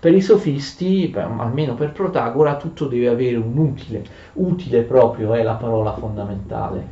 Per i sofisti, almeno per Protagora, tutto deve avere un utile. Utile proprio è la parola fondamentale.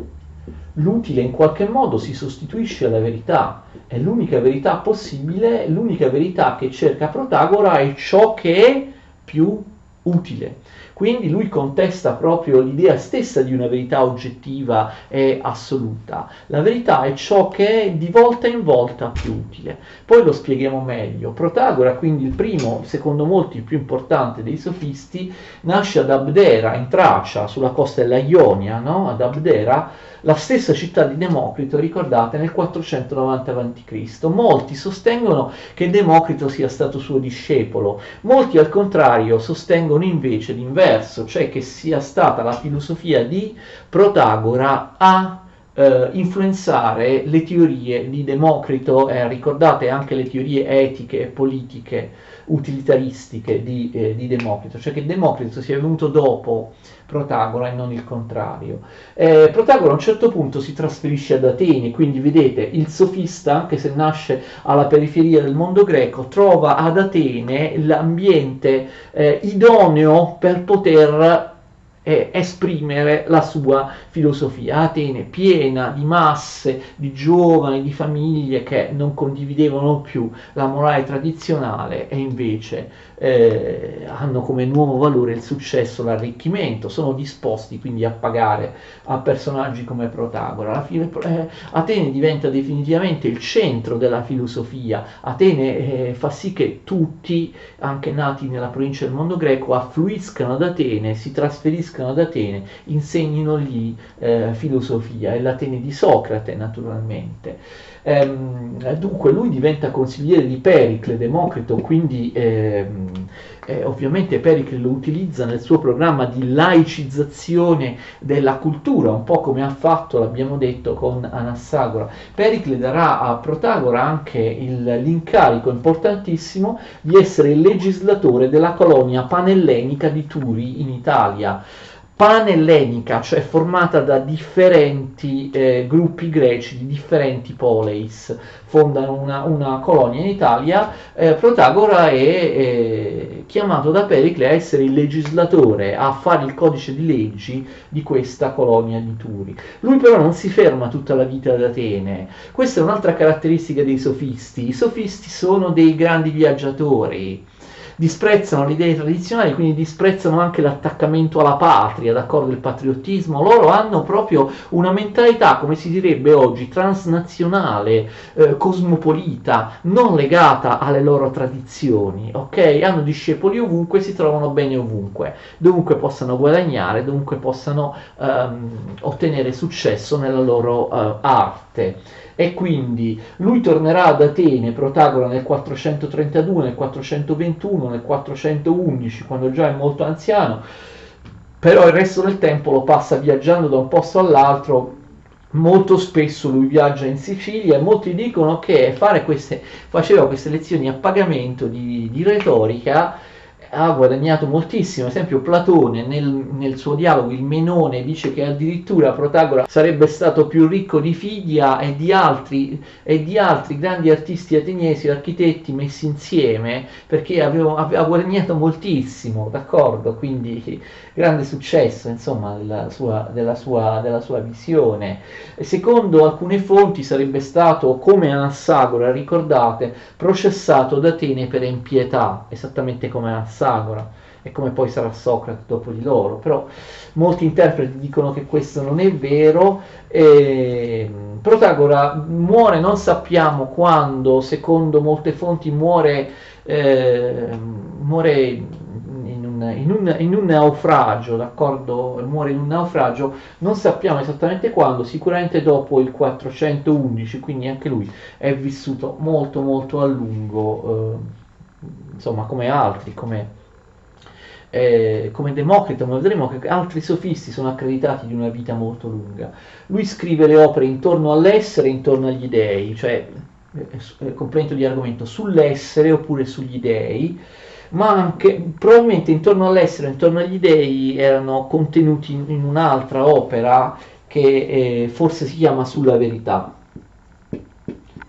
L'utile in qualche modo si sostituisce alla verità, è l'unica verità possibile, l'unica verità che cerca Protagora è ciò che è più utile. Quindi lui contesta proprio l'idea stessa di una verità oggettiva e assoluta. La verità è ciò che è di volta in volta più utile. Poi lo spieghiamo meglio. Protagora, quindi il primo, secondo molti il più importante dei sofisti, nasce ad Abdera, in Tracia, sulla costa della Ionia, no? ad Abdera, la stessa città di Democrito, ricordate, nel 490 a.C. Molti sostengono che Democrito sia stato suo discepolo, molti al contrario sostengono invece l'inverso, cioè che sia stata la filosofia di Protagora a eh, influenzare le teorie di Democrito, eh, ricordate anche le teorie etiche e politiche utilitaristiche di, eh, di, Democrito, cioè che Democrito sia venuto dopo Protagora e non il contrario. Eh, Protagora a un certo punto si trasferisce ad Atene, quindi vedete il sofista, anche se nasce alla periferia del mondo greco, trova ad Atene l'ambiente eh, idoneo per poter eh, esprimere la sua filosofia. Atene piena di masse, di giovani, di famiglie che non condividevano più la morale tradizionale e invece eh, hanno come nuovo valore il successo, l'arricchimento, sono disposti quindi a pagare a personaggi come Protagora. La eh, Atene diventa definitivamente il centro della filosofia, Atene eh, fa sì che tutti, anche nati nella provincia del mondo greco, affluiscano ad Atene, si trasferiscano ad Atene, insegnino lì eh, filosofia, è l'Atene di Socrate naturalmente. Ehm, dunque lui diventa consigliere di Pericle, Democrito, quindi ehm, eh, ovviamente Pericle lo utilizza nel suo programma di laicizzazione della cultura, un po' come ha fatto, l'abbiamo detto, con Anassagora. Pericle darà a Protagora anche il, l'incarico importantissimo di essere il legislatore della colonia panellenica di Turi in Italia panellenica, cioè formata da differenti eh, gruppi greci di differenti poleis, fondano una, una colonia in Italia, eh, Protagora è eh, chiamato da Pericle a essere il legislatore, a fare il codice di leggi di questa colonia di Turi. Lui però non si ferma tutta la vita ad Atene, questa è un'altra caratteristica dei sofisti, i sofisti sono dei grandi viaggiatori, disprezzano le idee tradizionali, quindi disprezzano anche l'attaccamento alla patria, d'accordo, il patriottismo, loro hanno proprio una mentalità, come si direbbe oggi, transnazionale, eh, cosmopolita, non legata alle loro tradizioni, ok? Hanno discepoli ovunque, si trovano bene ovunque, dovunque possano guadagnare, dovunque possano ehm, ottenere successo nella loro eh, arte e quindi lui tornerà ad Atene, Protagora, nel 432, nel 421, nel 411, quando già è molto anziano, però il resto del tempo lo passa viaggiando da un posto all'altro, molto spesso lui viaggia in Sicilia e molti dicono che queste, faceva queste lezioni a pagamento di, di retorica ha guadagnato moltissimo, ad esempio Platone nel, nel, suo dialogo il Menone dice che addirittura Protagora sarebbe stato più ricco di Fidia e di altri, e di altri grandi artisti ateniesi, architetti messi insieme perché aveva, aveva guadagnato moltissimo, d'accordo? Quindi grande successo insomma della sua, della sua, della sua visione. Secondo alcune fonti sarebbe stato come Anassagora, ricordate, processato da Atene per impietà, esattamente come Anassagora Sagora e come poi sarà Socrate dopo di loro, però molti interpreti dicono che questo non è vero. E Protagora muore, non sappiamo quando, secondo molte fonti muore, eh, muore in un, in, un, in un, naufragio, d'accordo? Muore in un naufragio, non sappiamo esattamente quando, sicuramente dopo il 411, quindi anche lui è vissuto molto molto a lungo. Eh, insomma come altri, come, eh, come Democrito, ma vedremo che altri sofisti sono accreditati di una vita molto lunga. Lui scrive le opere intorno all'essere, intorno agli dei, cioè eh, eh complemento di argomento sull'essere oppure sugli dei, ma anche probabilmente intorno all'essere, intorno agli dei erano contenuti in, in un'altra opera che eh, forse si chiama Sulla verità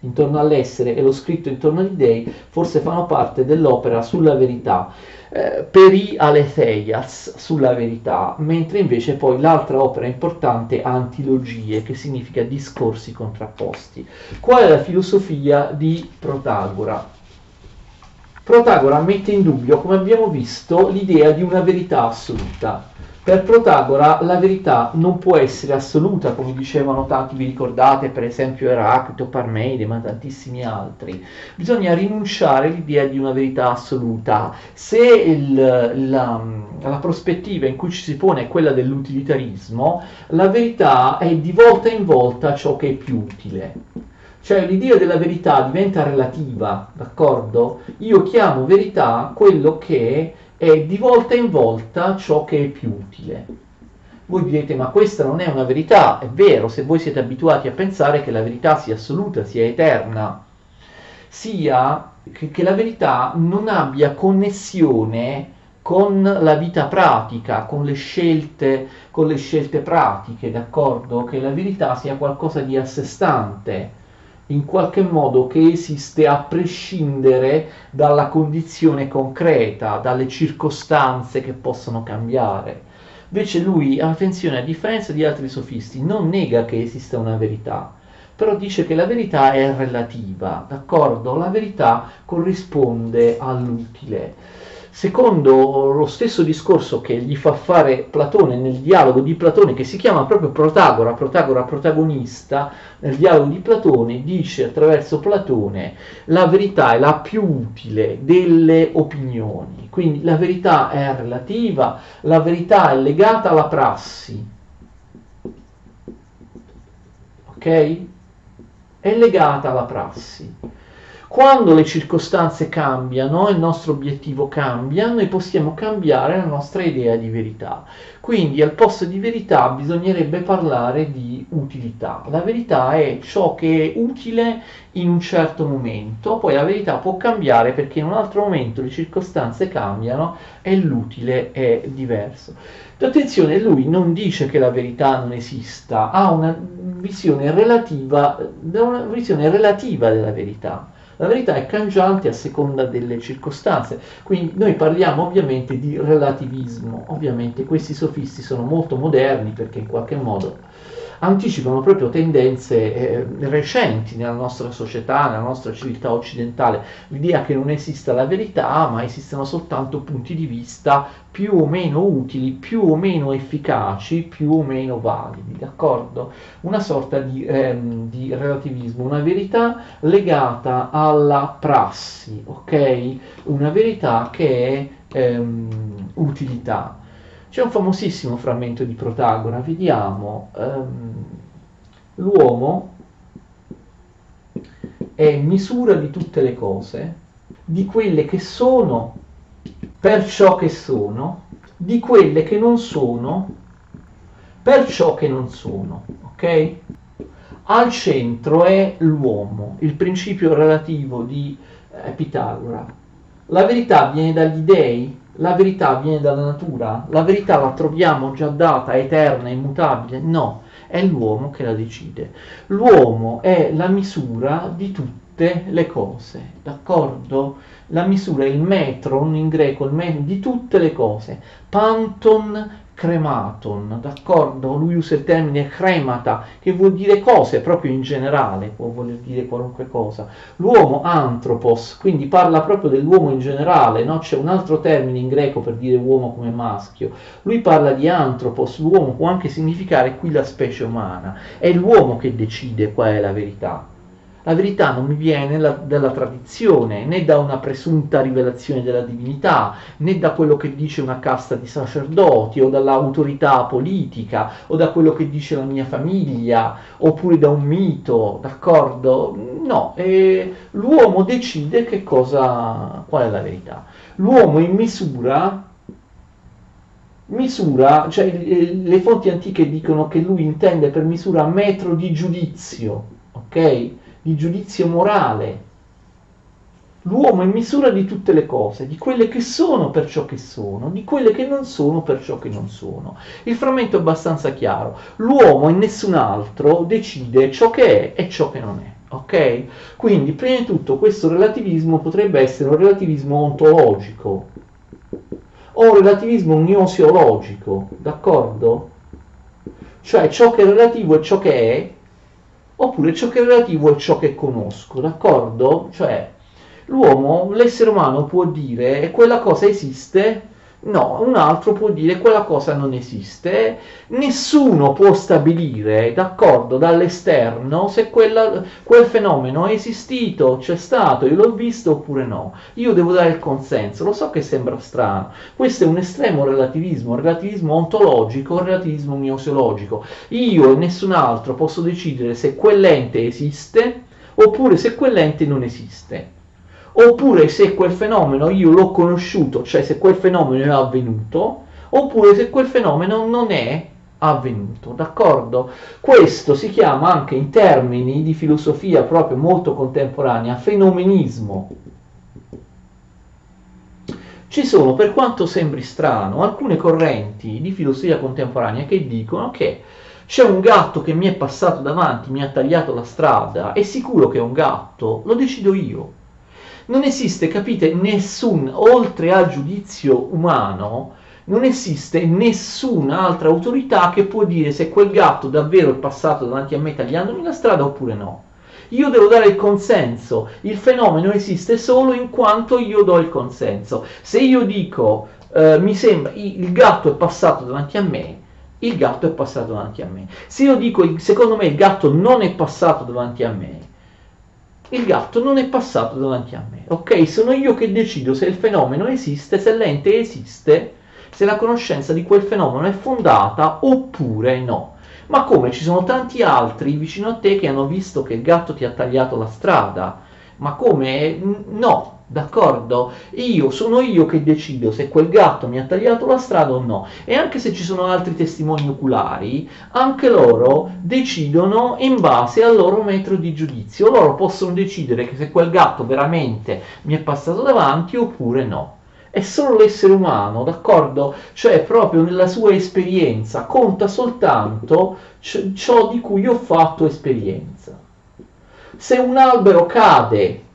intorno all'essere e lo scritto intorno agli dei forse fanno parte dell'opera sulla verità eh, peri aletheias sulla verità, mentre invece poi l'altra opera importante Antilogie, che significa discorsi contrapposti. Qual è la filosofia di Protagora? Protagora mette in dubbio, come abbiamo visto, l'idea di una verità assoluta. Per Protagora la verità non può essere assoluta, come dicevano tanti, vi ricordate per esempio Eraclito, Parmeide, ma tantissimi altri. Bisogna rinunciare all'idea di una verità assoluta. Se il, la, la prospettiva in cui ci si pone è quella dell'utilitarismo, la verità è di volta in volta ciò che è più utile. Cioè l'idea della verità diventa relativa, d'accordo? Io chiamo verità quello che è di volta in volta ciò che è più utile. Voi direte, ma questa non è una verità, è vero, se voi siete abituati a pensare che la verità sia assoluta, sia eterna, sia che, che la verità non abbia connessione con la vita pratica, con le scelte, con le scelte pratiche, d'accordo? Che la verità sia qualcosa di a sé stante in qualche modo che esiste a prescindere dalla condizione concreta, dalle circostanze che possono cambiare. Invece lui, attenzione, a differenza di altri sofisti, non nega che esista una verità, però dice che la verità è relativa, d'accordo? La verità corrisponde all'utile. Secondo lo stesso discorso che gli fa fare Platone nel dialogo di Platone, che si chiama proprio Protagora, Protagora protagonista, nel dialogo di Platone dice attraverso Platone la verità è la più utile delle opinioni, quindi la verità è relativa, la verità è legata alla prassi, ok? È legata alla prassi. Quando le circostanze cambiano, il nostro obiettivo cambia, noi possiamo cambiare la nostra idea di verità. Quindi al posto di verità bisognerebbe parlare di utilità. La verità è ciò che è utile in un certo momento, poi la verità può cambiare perché in un altro momento le circostanze cambiano e l'utile è diverso. Attenzione, lui non dice che la verità non esista, ha una visione relativa, una visione relativa della verità la verità è cangiante a seconda delle circostanze, quindi noi parliamo ovviamente di relativismo, ovviamente questi sofisti sono molto moderni perché in qualche modo anticipano proprio tendenze eh, recenti nella nostra società, nella nostra civiltà occidentale, l'idea che non esista la verità, ma esistano soltanto punti di vista più o meno utili, più o meno efficaci, più o meno validi, d'accordo? Una sorta di, ehm, di relativismo, una verità legata alla prassi, ok? Una verità che è ehm, utilità. C'è un famosissimo frammento di Protagora, vediamo, um, l'uomo è misura di tutte le cose, di quelle che sono per ciò che sono, di quelle che non sono per ciò che non sono, ok? Al centro è l'uomo, il principio relativo di eh, Pitagora. La verità viene dagli dei, la verità viene dalla natura, la verità la troviamo già data, eterna, immutabile? No, è l'uomo che la decide. L'uomo è la misura di tutte le cose, d'accordo? La misura, il metron in greco, il metron di tutte le cose. Panton crematon, d'accordo? Lui usa il termine cremata, che vuol dire cose proprio in generale, può voler dire qualunque cosa. L'uomo anthropos, quindi parla proprio dell'uomo in generale, no? C'è un altro termine in greco per dire uomo come maschio. Lui parla di anthropos, l'uomo può anche significare qui la specie umana. È l'uomo che decide qual è la verità. La verità non mi viene la, dalla tradizione, né da una presunta rivelazione della divinità, né da quello che dice una casta di sacerdoti, o dall'autorità politica, o da quello che dice la mia famiglia, oppure da un mito, d'accordo? No, eh, l'uomo decide che cosa, qual è la verità. L'uomo in misura misura, cioè le fonti antiche dicono che lui intende per misura metro di giudizio, ok? Di giudizio morale. L'uomo è misura di tutte le cose, di quelle che sono per ciò che sono, di quelle che non sono per ciò che non sono. Il frammento è abbastanza chiaro. L'uomo e nessun altro decide ciò che è e ciò che non è. Ok? Quindi, prima di tutto, questo relativismo potrebbe essere un relativismo ontologico o un relativismo gnoseologico, d'accordo? Cioè ciò che è relativo è ciò che è, oppure ciò che è relativo è ciò che conosco, d'accordo? Cioè, l'uomo, l'essere umano può dire quella cosa esiste No, un altro può dire quella cosa non esiste. Nessuno può stabilire, d'accordo, dall'esterno se quella, quel fenomeno è esistito, c'è stato, io l'ho visto oppure no. Io devo dare il consenso. Lo so che sembra strano. Questo è un estremo relativismo, relativismo ontologico, relativismo gnoseologico. Io e nessun altro posso decidere se quell'ente esiste oppure se quell'ente non esiste oppure se quel fenomeno io l'ho conosciuto, cioè se quel fenomeno è avvenuto, oppure se quel fenomeno non è avvenuto, d'accordo? Questo si chiama anche in termini di filosofia proprio molto contemporanea fenomenismo. Ci sono, per quanto sembri strano, alcune correnti di filosofia contemporanea che dicono che c'è un gatto che mi è passato davanti, mi ha tagliato la strada, è sicuro che è un gatto, lo decido io non esiste, capite, nessun, oltre al giudizio umano, non esiste nessun'altra autorità che può dire se quel gatto davvero è passato davanti a me tagliandomi la strada oppure no. Io devo dare il consenso, il fenomeno esiste solo in quanto io do il consenso. Se io dico, eh, mi sembra, il gatto è passato davanti a me, il gatto è passato davanti a me. Se io dico, secondo me il gatto non è passato davanti a me, il gatto non è passato davanti a me. Ok, sono io che decido se il fenomeno esiste, se l'ente esiste, se la conoscenza di quel fenomeno è fondata oppure no. Ma come ci sono tanti altri vicino a te che hanno visto che il gatto ti ha tagliato la strada? Ma come? No, D'accordo? Io sono io che decido se quel gatto mi ha tagliato la strada o no. E anche se ci sono altri testimoni oculari, anche loro decidono in base al loro metro di giudizio. Loro possono decidere che se quel gatto veramente mi è passato davanti oppure no. È solo l'essere umano, d'accordo? Cioè proprio nella sua esperienza conta soltanto ciò di cui ho fatto esperienza. Se un albero cade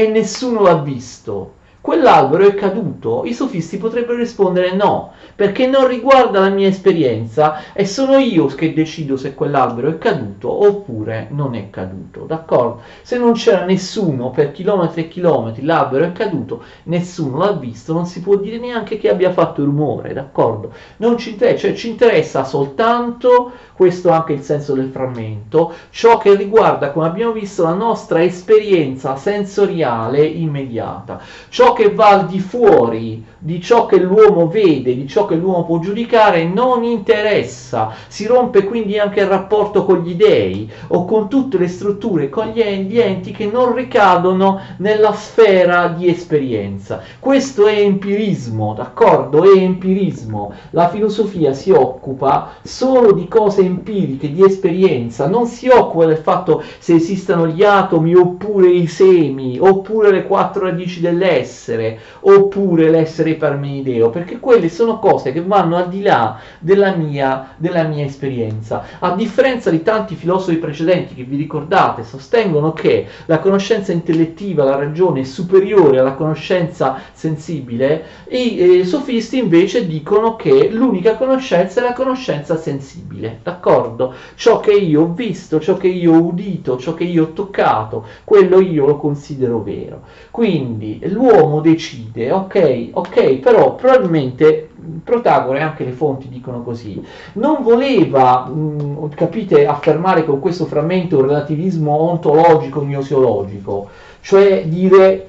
e nessuno l'ha visto. Quell'albero è caduto? I sofisti potrebbero rispondere no, perché non riguarda la mia esperienza e sono io che decido se quell'albero è caduto oppure non è caduto, d'accordo? Se non c'era nessuno per chilometri e chilometri, l'albero è caduto, nessuno l'ha visto, non si può dire neanche che abbia fatto rumore, d'accordo? Non ci interessa, cioè ci interessa soltanto questo anche il senso del frammento, ciò che riguarda, come abbiamo visto, la nostra esperienza sensoriale immediata, ciò che va al di fuori di ciò che l'uomo vede, di ciò che l'uomo può giudicare, non interessa, si rompe quindi anche il rapporto con gli dei o con tutte le strutture, con gli enti che non ricadono nella sfera di esperienza. Questo è empirismo, d'accordo? È empirismo. La filosofia si occupa solo di cose empiriche, di esperienza, non si occupa del fatto se esistano gli atomi oppure i semi, oppure le quattro radici dell'essere, oppure l'essere parmenideo, perché quelle sono cose che vanno al di là della mia, della mia esperienza. A differenza di tanti filosofi precedenti che vi ricordate, sostengono che la conoscenza intellettiva, la ragione è superiore alla conoscenza sensibile, i eh, sofisti invece dicono che l'unica conoscenza è la conoscenza sensibile d'accordo? Ciò che io ho visto, ciò che io ho udito, ciò che io ho toccato, quello io lo considero vero. Quindi l'uomo decide, ok, ok, però probabilmente Protagore, anche le fonti dicono così, non voleva, mh, capite, affermare con questo frammento un relativismo ontologico, gnosiologico, cioè dire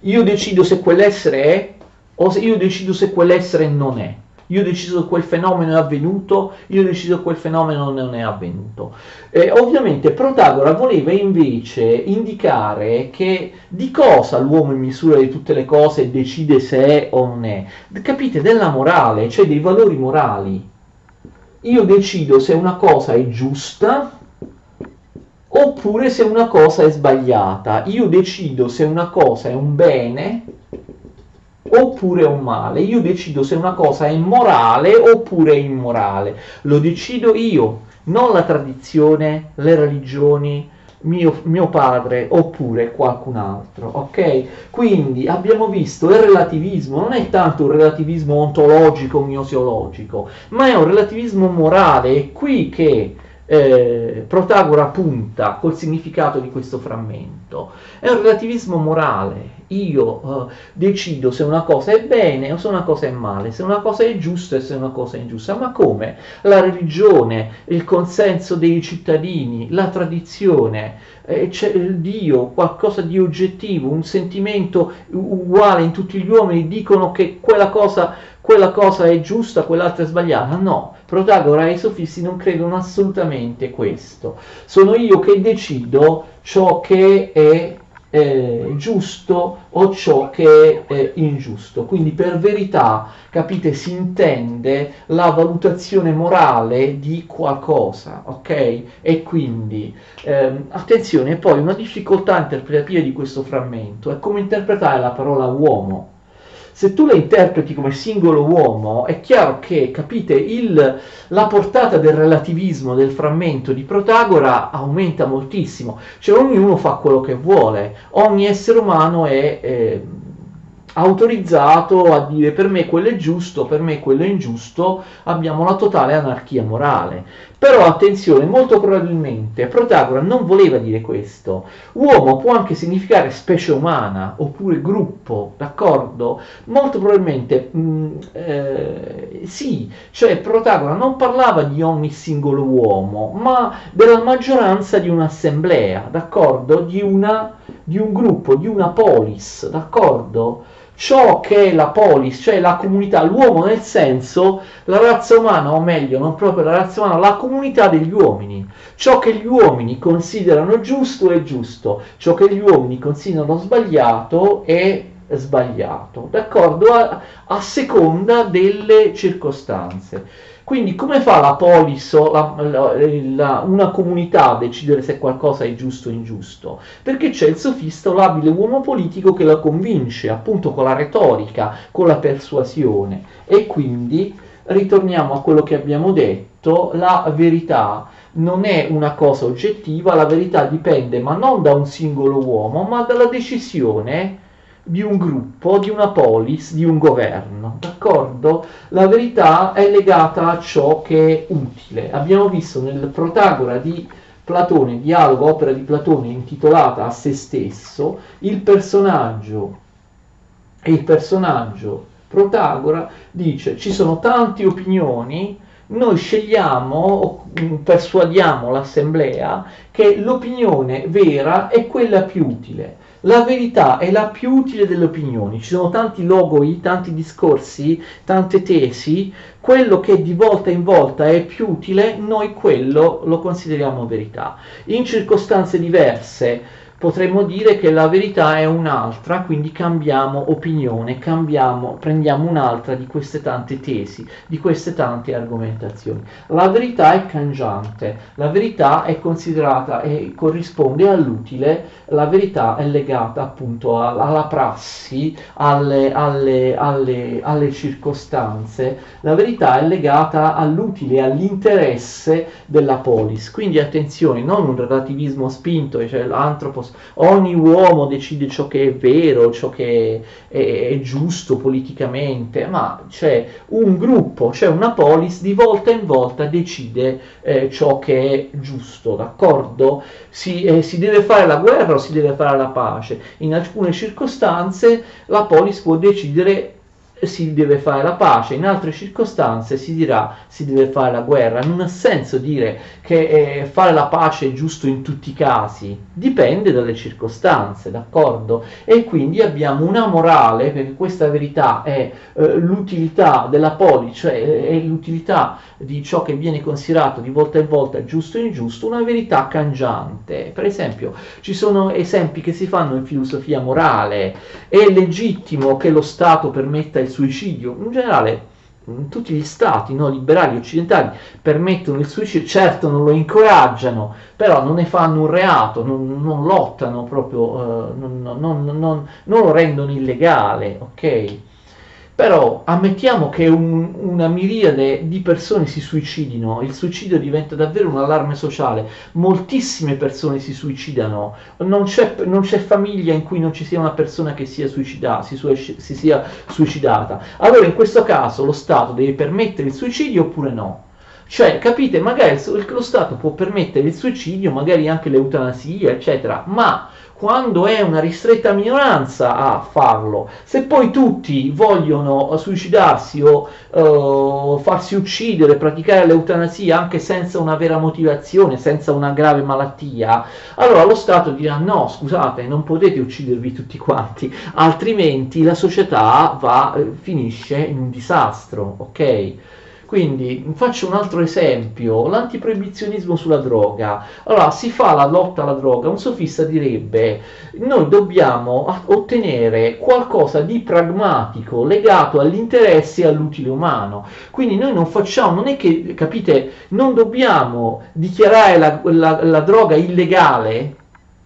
io decido se quell'essere è o se io decido se quell'essere non è io ho deciso che quel fenomeno è avvenuto, io ho deciso che quel fenomeno non è avvenuto. Eh, ovviamente Protagora voleva invece indicare che di cosa l'uomo in misura di tutte le cose decide se è o non è. Capite? Della morale, cioè dei valori morali. Io decido se una cosa è giusta oppure se una cosa è sbagliata. Io decido se una cosa è un bene oppure un male. Io decido se una cosa è morale oppure immorale. Lo decido io. non la tradizione, le religioni, mio, mio, padre oppure qualcun altro, ok? Quindi abbiamo visto il relativismo non è tanto un relativismo ontologico, gnoseologico, ma è un relativismo morale, è qui che eh, Protagora punta col significato di questo frammento. È un relativismo morale. Io eh, decido se una cosa è bene o se una cosa è male, se una cosa è giusta e se una cosa è ingiusta. Ma come? La religione, il consenso dei cittadini, la tradizione, eh, Dio, qualcosa di oggettivo, un sentimento uguale in tutti gli uomini, dicono che quella cosa, quella cosa è giusta, quell'altra è sbagliata. No, Protagora e i sofisti non credono assolutamente questo. Sono io che decido ciò che è eh, giusto o ciò che è eh, ingiusto. Quindi per verità, capite, si intende la valutazione morale di qualcosa, ok? E quindi, ehm, attenzione, poi una difficoltà interpretativa di questo frammento è come interpretare la parola uomo se tu la interpreti come singolo uomo, è chiaro che, capite, il, la portata del relativismo del frammento di Protagora aumenta moltissimo, cioè ognuno fa quello che vuole, ogni essere umano è... Eh, autorizzato a dire per me quello è giusto, per me quello è ingiusto, abbiamo la totale anarchia morale. Però attenzione, molto probabilmente Protagora non voleva dire questo. Uomo può anche significare specie umana oppure gruppo, d'accordo? Molto probabilmente mh, mm, eh, sì, cioè Protagora non parlava di ogni singolo uomo, ma della maggioranza di un'assemblea, d'accordo? Di, una, di un gruppo, di una polis, d'accordo? Ciò che è la polis, cioè la comunità, l'uomo nel senso, la razza umana, o meglio, non proprio la razza umana, la comunità degli uomini. Ciò che gli uomini considerano giusto è giusto, ciò che gli uomini considerano sbagliato è sbagliato, d'accordo? A, a seconda delle circostanze. Quindi come fa la polis o una comunità a decidere se qualcosa è giusto o ingiusto? Perché c'è il sofista o l'abile uomo politico che la convince, appunto con la retorica, con la persuasione. E quindi ritorniamo a quello che abbiamo detto, la verità non è una cosa oggettiva, la verità dipende ma non da un singolo uomo, ma dalla decisione di un gruppo, di una polis, di un governo, d'accordo? La verità è legata a ciò che è utile. Abbiamo visto nel Protagora di Platone, dialogo, opera di Platone intitolata a se stesso, il personaggio e il personaggio Protagora dice ci sono tante opinioni, noi scegliamo, persuadiamo l'assemblea che l'opinione vera è quella più utile la verità è la più utile delle opinioni. Ci sono tanti logoi, tanti discorsi, tante tesi. Quello che di volta in volta è più utile, noi quello lo consideriamo verità. In circostanze diverse potremmo dire che la verità è un'altra, quindi cambiamo opinione, cambiamo, prendiamo un'altra di queste tante tesi, di queste tante argomentazioni. La verità è cangiante, la verità è considerata e corrisponde all'utile, la verità è legata appunto alla prassi, alle, alle, alle, alle circostanze, la verità è legata all'utile, all'interesse della polis. Quindi attenzione, non un relativismo spinto, cioè l'antropo ogni uomo decide ciò che è vero, ciò che è, è, è giusto politicamente, ma c'è un gruppo, c'è una polis, di volta in volta decide eh, ciò che è giusto, d'accordo? Si, eh, si deve fare la guerra o si deve fare la pace? In alcune circostanze la polis può decidere si deve fare la pace, in altre circostanze si dirà si deve fare la guerra. Non ha senso dire che eh, fare la pace è giusto in tutti i casi, dipende dalle circostanze, d'accordo? E quindi abbiamo una morale, perché questa verità è eh, l'utilità della poli, cioè eh, è l'utilità di ciò che viene considerato di volta in volta giusto e ingiusto, una verità cangiante. Per esempio, ci sono esempi che si fanno in filosofia morale, è legittimo che lo Stato permetta il suicidio, in generale tutti gli stati no, liberali occidentali permettono il suicidio, certo non lo incoraggiano, però non ne fanno un reato, non, non lottano proprio, uh, non, non, non, lo rendono illegale, ok? Però ammettiamo che un, una miriade di persone si suicidino, il suicidio diventa davvero un allarme sociale, moltissime persone si suicidano, non c'è, non c'è famiglia in cui non ci sia una persona che sia suicida, si, si sia suicidata. Allora in questo caso lo Stato deve permettere il suicidio oppure no? Cioè, capite, magari lo Stato può permettere il suicidio, magari anche l'eutanasia, eccetera, ma quando è una ristretta minoranza a farlo. Se poi tutti vogliono suicidarsi o uh, farsi uccidere, praticare l'eutanasia anche senza una vera motivazione, senza una grave malattia, allora lo Stato dirà no, scusate, non potete uccidervi tutti quanti, altrimenti la società va, eh, finisce in un disastro, ok? Quindi faccio un altro esempio, l'antiproibizionismo sulla droga. Allora, si fa la lotta alla droga, un sofista direbbe noi dobbiamo ottenere qualcosa di pragmatico legato agli interessi e all'utile umano. Quindi noi non facciamo, non è che, capite, non dobbiamo dichiarare la, la, la droga illegale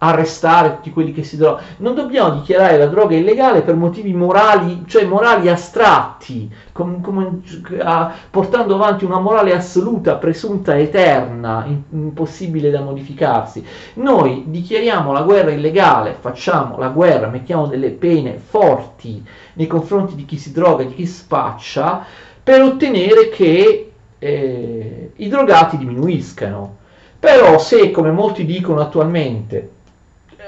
arrestare tutti quelli che si drogano. Non dobbiamo dichiarare la droga illegale per motivi morali, cioè morali astratti, com, com, a, portando avanti una morale assoluta, presunta, eterna, in, impossibile da modificarsi. Noi dichiariamo la guerra illegale, facciamo la guerra, mettiamo delle pene forti nei confronti di chi si droga, di chi spaccia, per ottenere che eh, i drogati diminuiscano. Però se, come molti dicono attualmente,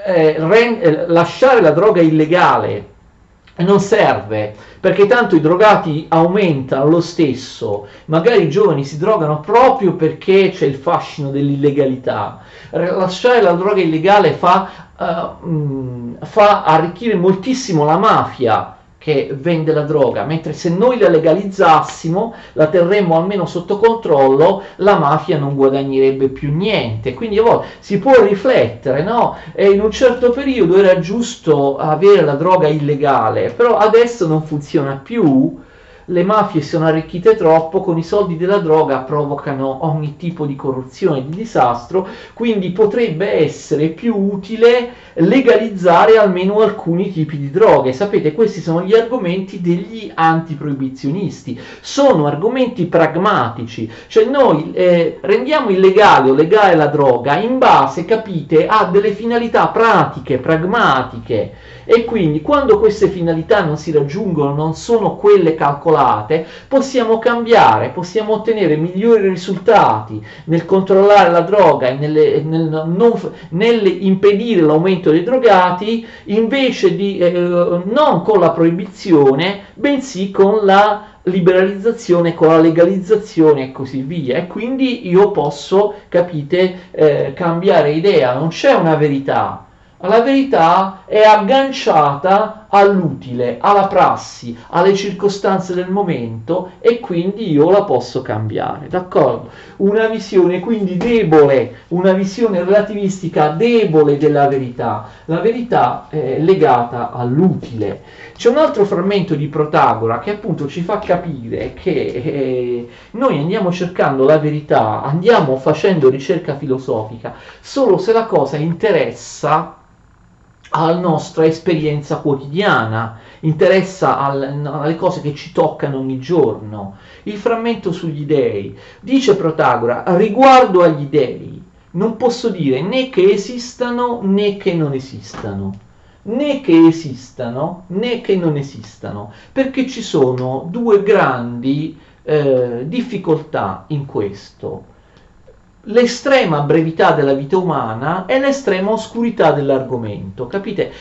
eh, ren- eh, lasciare la droga illegale non serve perché tanto i drogati aumentano lo stesso, magari i giovani si drogano proprio perché c'è il fascino dell'illegalità. Lasciare la droga illegale fa, uh, mh, fa arricchire moltissimo la mafia che vende la droga, mentre se noi la legalizzassimo, la terremmo almeno sotto controllo, la mafia non guadagnerebbe più niente. Quindi volte si può riflettere, no? E in un certo periodo era giusto avere la droga illegale, però adesso non funziona più le mafie sono arricchite troppo, con i soldi della droga provocano ogni tipo di corruzione e di disastro, quindi potrebbe essere più utile legalizzare almeno alcuni tipi di droghe. Sapete, questi sono gli argomenti degli antiproibizionisti, sono argomenti pragmatici, cioè noi eh, rendiamo illegale o legale la droga in base, capite, a delle finalità pratiche, pragmatiche. E quindi quando queste finalità non si raggiungono, non sono quelle calcolate, possiamo cambiare, possiamo ottenere migliori risultati nel controllare la droga e nelle, nel, non, nell'impedire l'aumento dei drogati, invece di eh, non con la proibizione, bensì con la liberalizzazione, con la legalizzazione e così via. E quindi io posso, capite, eh, cambiare idea, non c'è una verità la verità è agganciata all'utile, alla prassi, alle circostanze del momento e quindi io la posso cambiare, d'accordo? Una visione quindi debole, una visione relativistica debole della verità, la verità è legata all'utile. C'è un altro frammento di Protagora che appunto ci fa capire che eh, noi andiamo cercando la verità, andiamo facendo ricerca filosofica solo se la cosa interessa alla nostra esperienza quotidiana, interessa al, alle cose che ci toccano ogni giorno. Il frammento sugli dei dice Protagora, riguardo agli dei, non posso dire né che esistano né che non esistano, né che esistano né che non esistano, perché ci sono due grandi eh, difficoltà in questo l'estrema brevità della vita umana e l'estrema oscurità dell'argomento. Capite?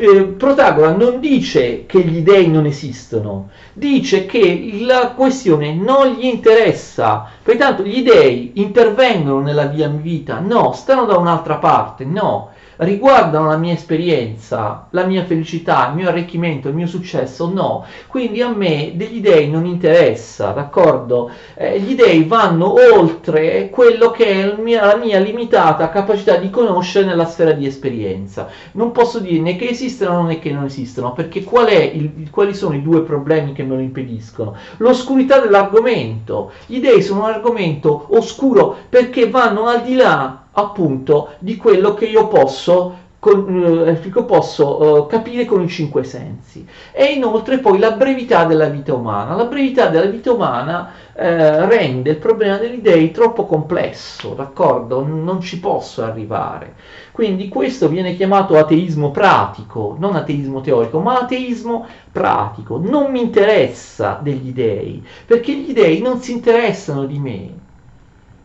Eh, Protagora non dice che gli dei non esistono, dice che la questione non gli interessa, pertanto gli dei intervengono nella mia vita, no, stanno da un'altra parte, no, riguardano la mia esperienza, la mia felicità, il mio arricchimento, il mio successo? No. Quindi a me degli dei non interessa, d'accordo? Eh, gli dei vanno oltre quello che è mia, la mia limitata capacità di conoscere nella sfera di esperienza. Non posso dire né che esistono né che non esistono, perché qual il, quali sono i due problemi che me lo impediscono? L'oscurità dell'argomento. Gli dei sono un argomento oscuro perché vanno al di là appunto di quello che io posso con, eh, posso eh, capire con i cinque sensi. E inoltre poi la brevità della vita umana. La brevità della vita umana eh, rende il problema degli dei troppo complesso, d'accordo? Non ci posso arrivare. Quindi questo viene chiamato ateismo pratico, non ateismo teorico, ma ateismo pratico. Non mi interessa degli dei, perché gli dei non si interessano di me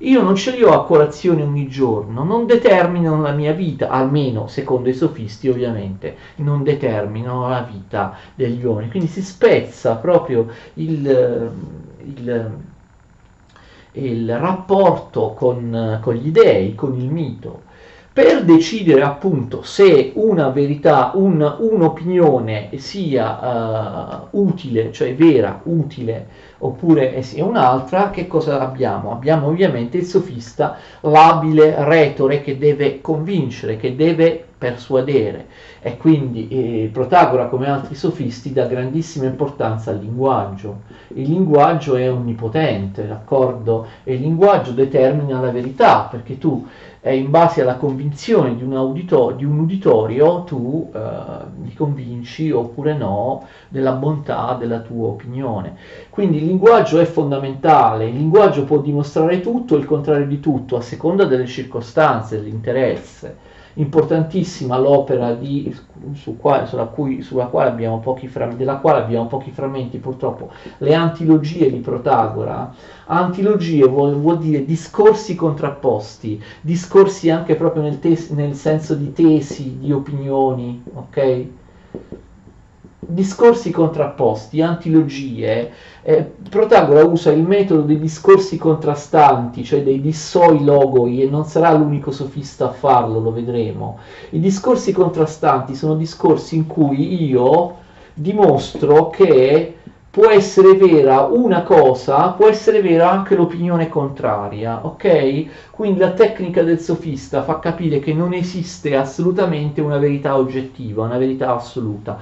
io non ce li ho a colazione ogni giorno, non determinano la mia vita, almeno secondo i sofisti ovviamente, non determinano la vita degli uomini. Quindi si spezza proprio il, il, il rapporto con, con gli dei, con il mito per decidere appunto se una verità, un, un'opinione sia uh, utile, cioè vera, utile, oppure sia un'altra, che cosa abbiamo? Abbiamo ovviamente il sofista, l'abile retore che deve convincere, che deve persuadere e quindi eh, Protagora come altri sofisti dà grandissima importanza al linguaggio. Il linguaggio è onnipotente, d'accordo? E il linguaggio determina la verità perché tu eh, in base alla convinzione di un, audito- di un uditorio tu eh, li convinci oppure no della bontà della tua opinione. Quindi il linguaggio è fondamentale, il linguaggio può dimostrare tutto e il contrario di tutto a seconda delle circostanze, dell'interesse importantissima l'opera di, su qua, sulla, cui, sulla quale abbiamo pochi frammenti, della quale abbiamo pochi frammenti purtroppo, le antilogie di Protagora. Antilogie vuol, vuol dire discorsi contrapposti, discorsi anche proprio nel, tes- nel senso di tesi, di opinioni, ok? Discorsi contrapposti, antilogie, eh, Protagora usa il metodo dei discorsi contrastanti, cioè dei dissoi logoi, e non sarà l'unico sofista a farlo, lo vedremo. I discorsi contrastanti sono discorsi in cui io dimostro che può essere vera una cosa, può essere vera anche l'opinione contraria, ok? Quindi la tecnica del sofista fa capire che non esiste assolutamente una verità oggettiva, una verità assoluta.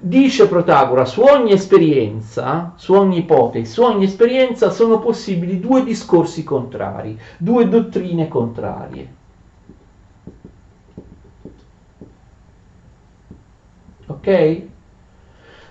Dice Protagora, su ogni esperienza, su ogni ipotesi, su ogni esperienza sono possibili due discorsi contrari, due dottrine contrarie. Ok?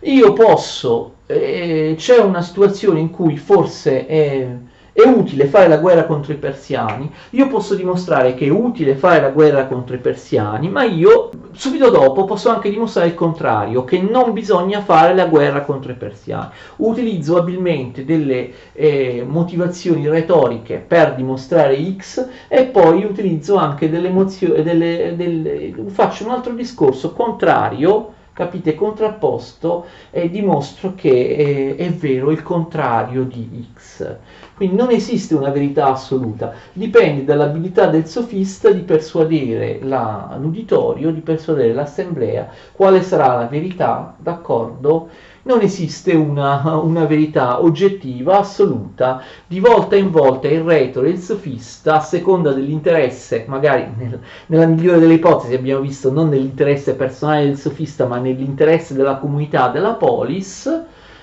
Io posso, eh, c'è una situazione in cui forse è è utile fare la guerra contro i persiani, io posso dimostrare che è utile fare la guerra contro i persiani, ma io subito dopo posso anche dimostrare il contrario, che non bisogna fare la guerra contro i persiani. Utilizzo abilmente delle eh, motivazioni retoriche per dimostrare X e poi utilizzo anche delle emozioni, delle, delle, faccio un altro discorso contrario capite, contrapposto e dimostro che è, è, vero il contrario di X. Quindi non esiste una verità assoluta, dipende dall'abilità del sofista di persuadere la, l'uditorio, di persuadere l'assemblea quale sarà la verità, d'accordo? Non esiste una, una, verità oggettiva, assoluta, di volta in volta il retore, il sofista, a seconda dell'interesse, magari nel, nella migliore delle ipotesi abbiamo visto non nell'interesse personale del sofista, ma nell'interesse della comunità della polis,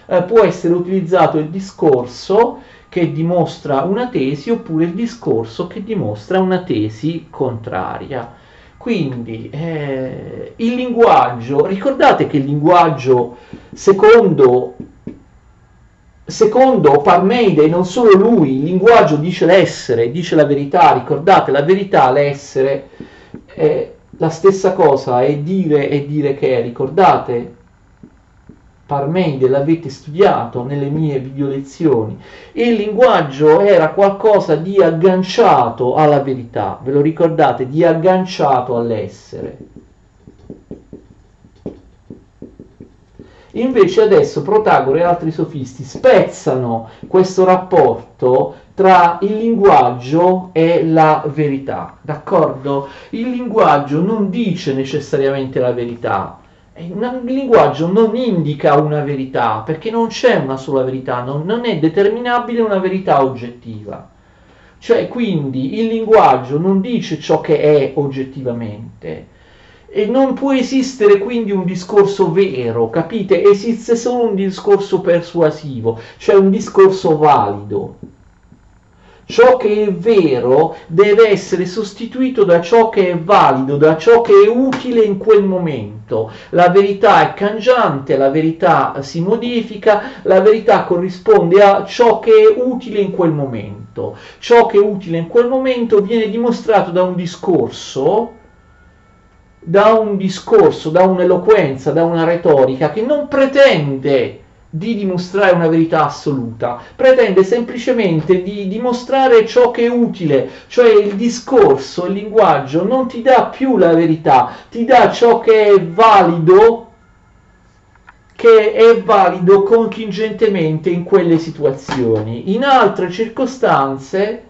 eh, può essere utilizzato il discorso che dimostra una tesi oppure il discorso che dimostra una tesi contraria. Quindi eh, il linguaggio, ricordate che il linguaggio secondo, secondo Parmeide, non solo lui, il linguaggio dice l'essere, dice la verità, ricordate la verità, l'essere, è la stessa cosa, è dire e dire che è, ricordate? Parmeide l'avete studiato nelle mie video lezioni, il linguaggio era qualcosa di agganciato alla verità, ve lo ricordate, di agganciato all'essere. Invece adesso Protagora e altri sofisti spezzano questo rapporto tra il linguaggio e la verità, d'accordo? Il linguaggio non dice necessariamente la verità, il linguaggio non indica una verità, perché non c'è una sola verità, non, non, è determinabile una verità oggettiva. Cioè, quindi, il linguaggio non dice ciò che è oggettivamente. E non può esistere quindi un discorso vero, capite? Esiste solo un discorso persuasivo, cioè un discorso valido. Ciò che è vero deve essere sostituito da ciò che è valido, da ciò che è utile in quel momento. La verità è cangiante, la verità si modifica, la verità corrisponde a ciò che è utile in quel momento. Ciò che è utile in quel momento viene dimostrato da un discorso, da un discorso, da un'eloquenza, da una retorica che non pretende di dimostrare una verità assoluta, pretende semplicemente di dimostrare ciò che è utile, cioè il discorso, il linguaggio non ti dà più la verità, ti dà ciò che è valido, che è valido contingentemente in quelle situazioni. In altre circostanze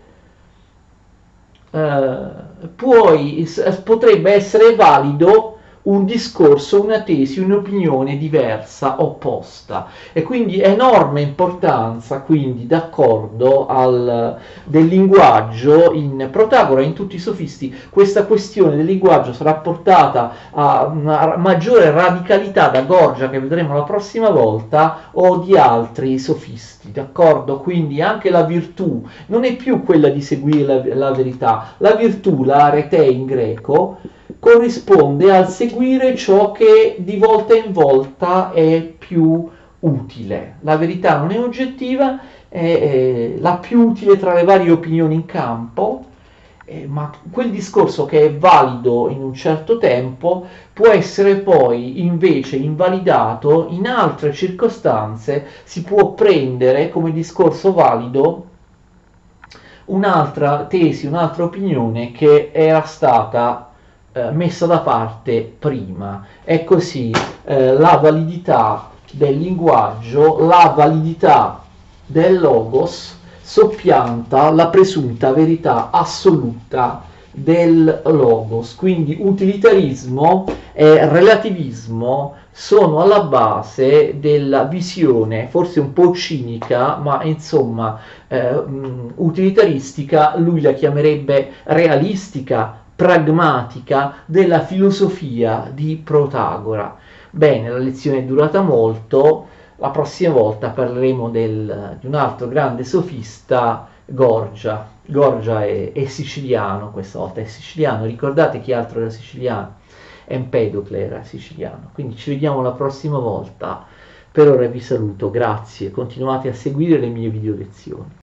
eh, puoi, potrebbe essere valido un discorso, una tesi, un'opinione diversa, opposta. E quindi enorme importanza, quindi, d'accordo al, del linguaggio in Protagora in tutti i sofisti, questa questione del linguaggio sarà portata a una maggiore radicalità da Gorgia, che vedremo la prossima volta, o di altri sofisti, d'accordo? Quindi anche la virtù non è più quella di seguire la, la verità, la virtù, la arete in greco, corrisponde al seguire ciò che di volta in volta è più utile. La verità non è oggettiva, è, la più utile tra le varie opinioni in campo, eh, ma quel discorso che è valido in un certo tempo può essere poi invece invalidato in altre circostanze, si può prendere come discorso valido un'altra tesi, un'altra opinione che era stata eh, messa da parte prima. È così eh, la validità del linguaggio, la validità del logos soppianta la presunta verità assoluta del logos. Quindi utilitarismo e relativismo sono alla base della visione, forse un po' cinica, ma insomma eh, utilitaristica, lui la chiamerebbe realistica, pragmatica della filosofia di Protagora. Bene, la lezione è durata molto, la prossima volta parleremo del, di un altro grande sofista, Gorgia. Gorgia è, è, siciliano questa volta, è siciliano, ricordate chi altro era siciliano? Empedocle era siciliano. Quindi ci vediamo la prossima volta. Per ora vi saluto, grazie, continuate a seguire le mie video lezioni.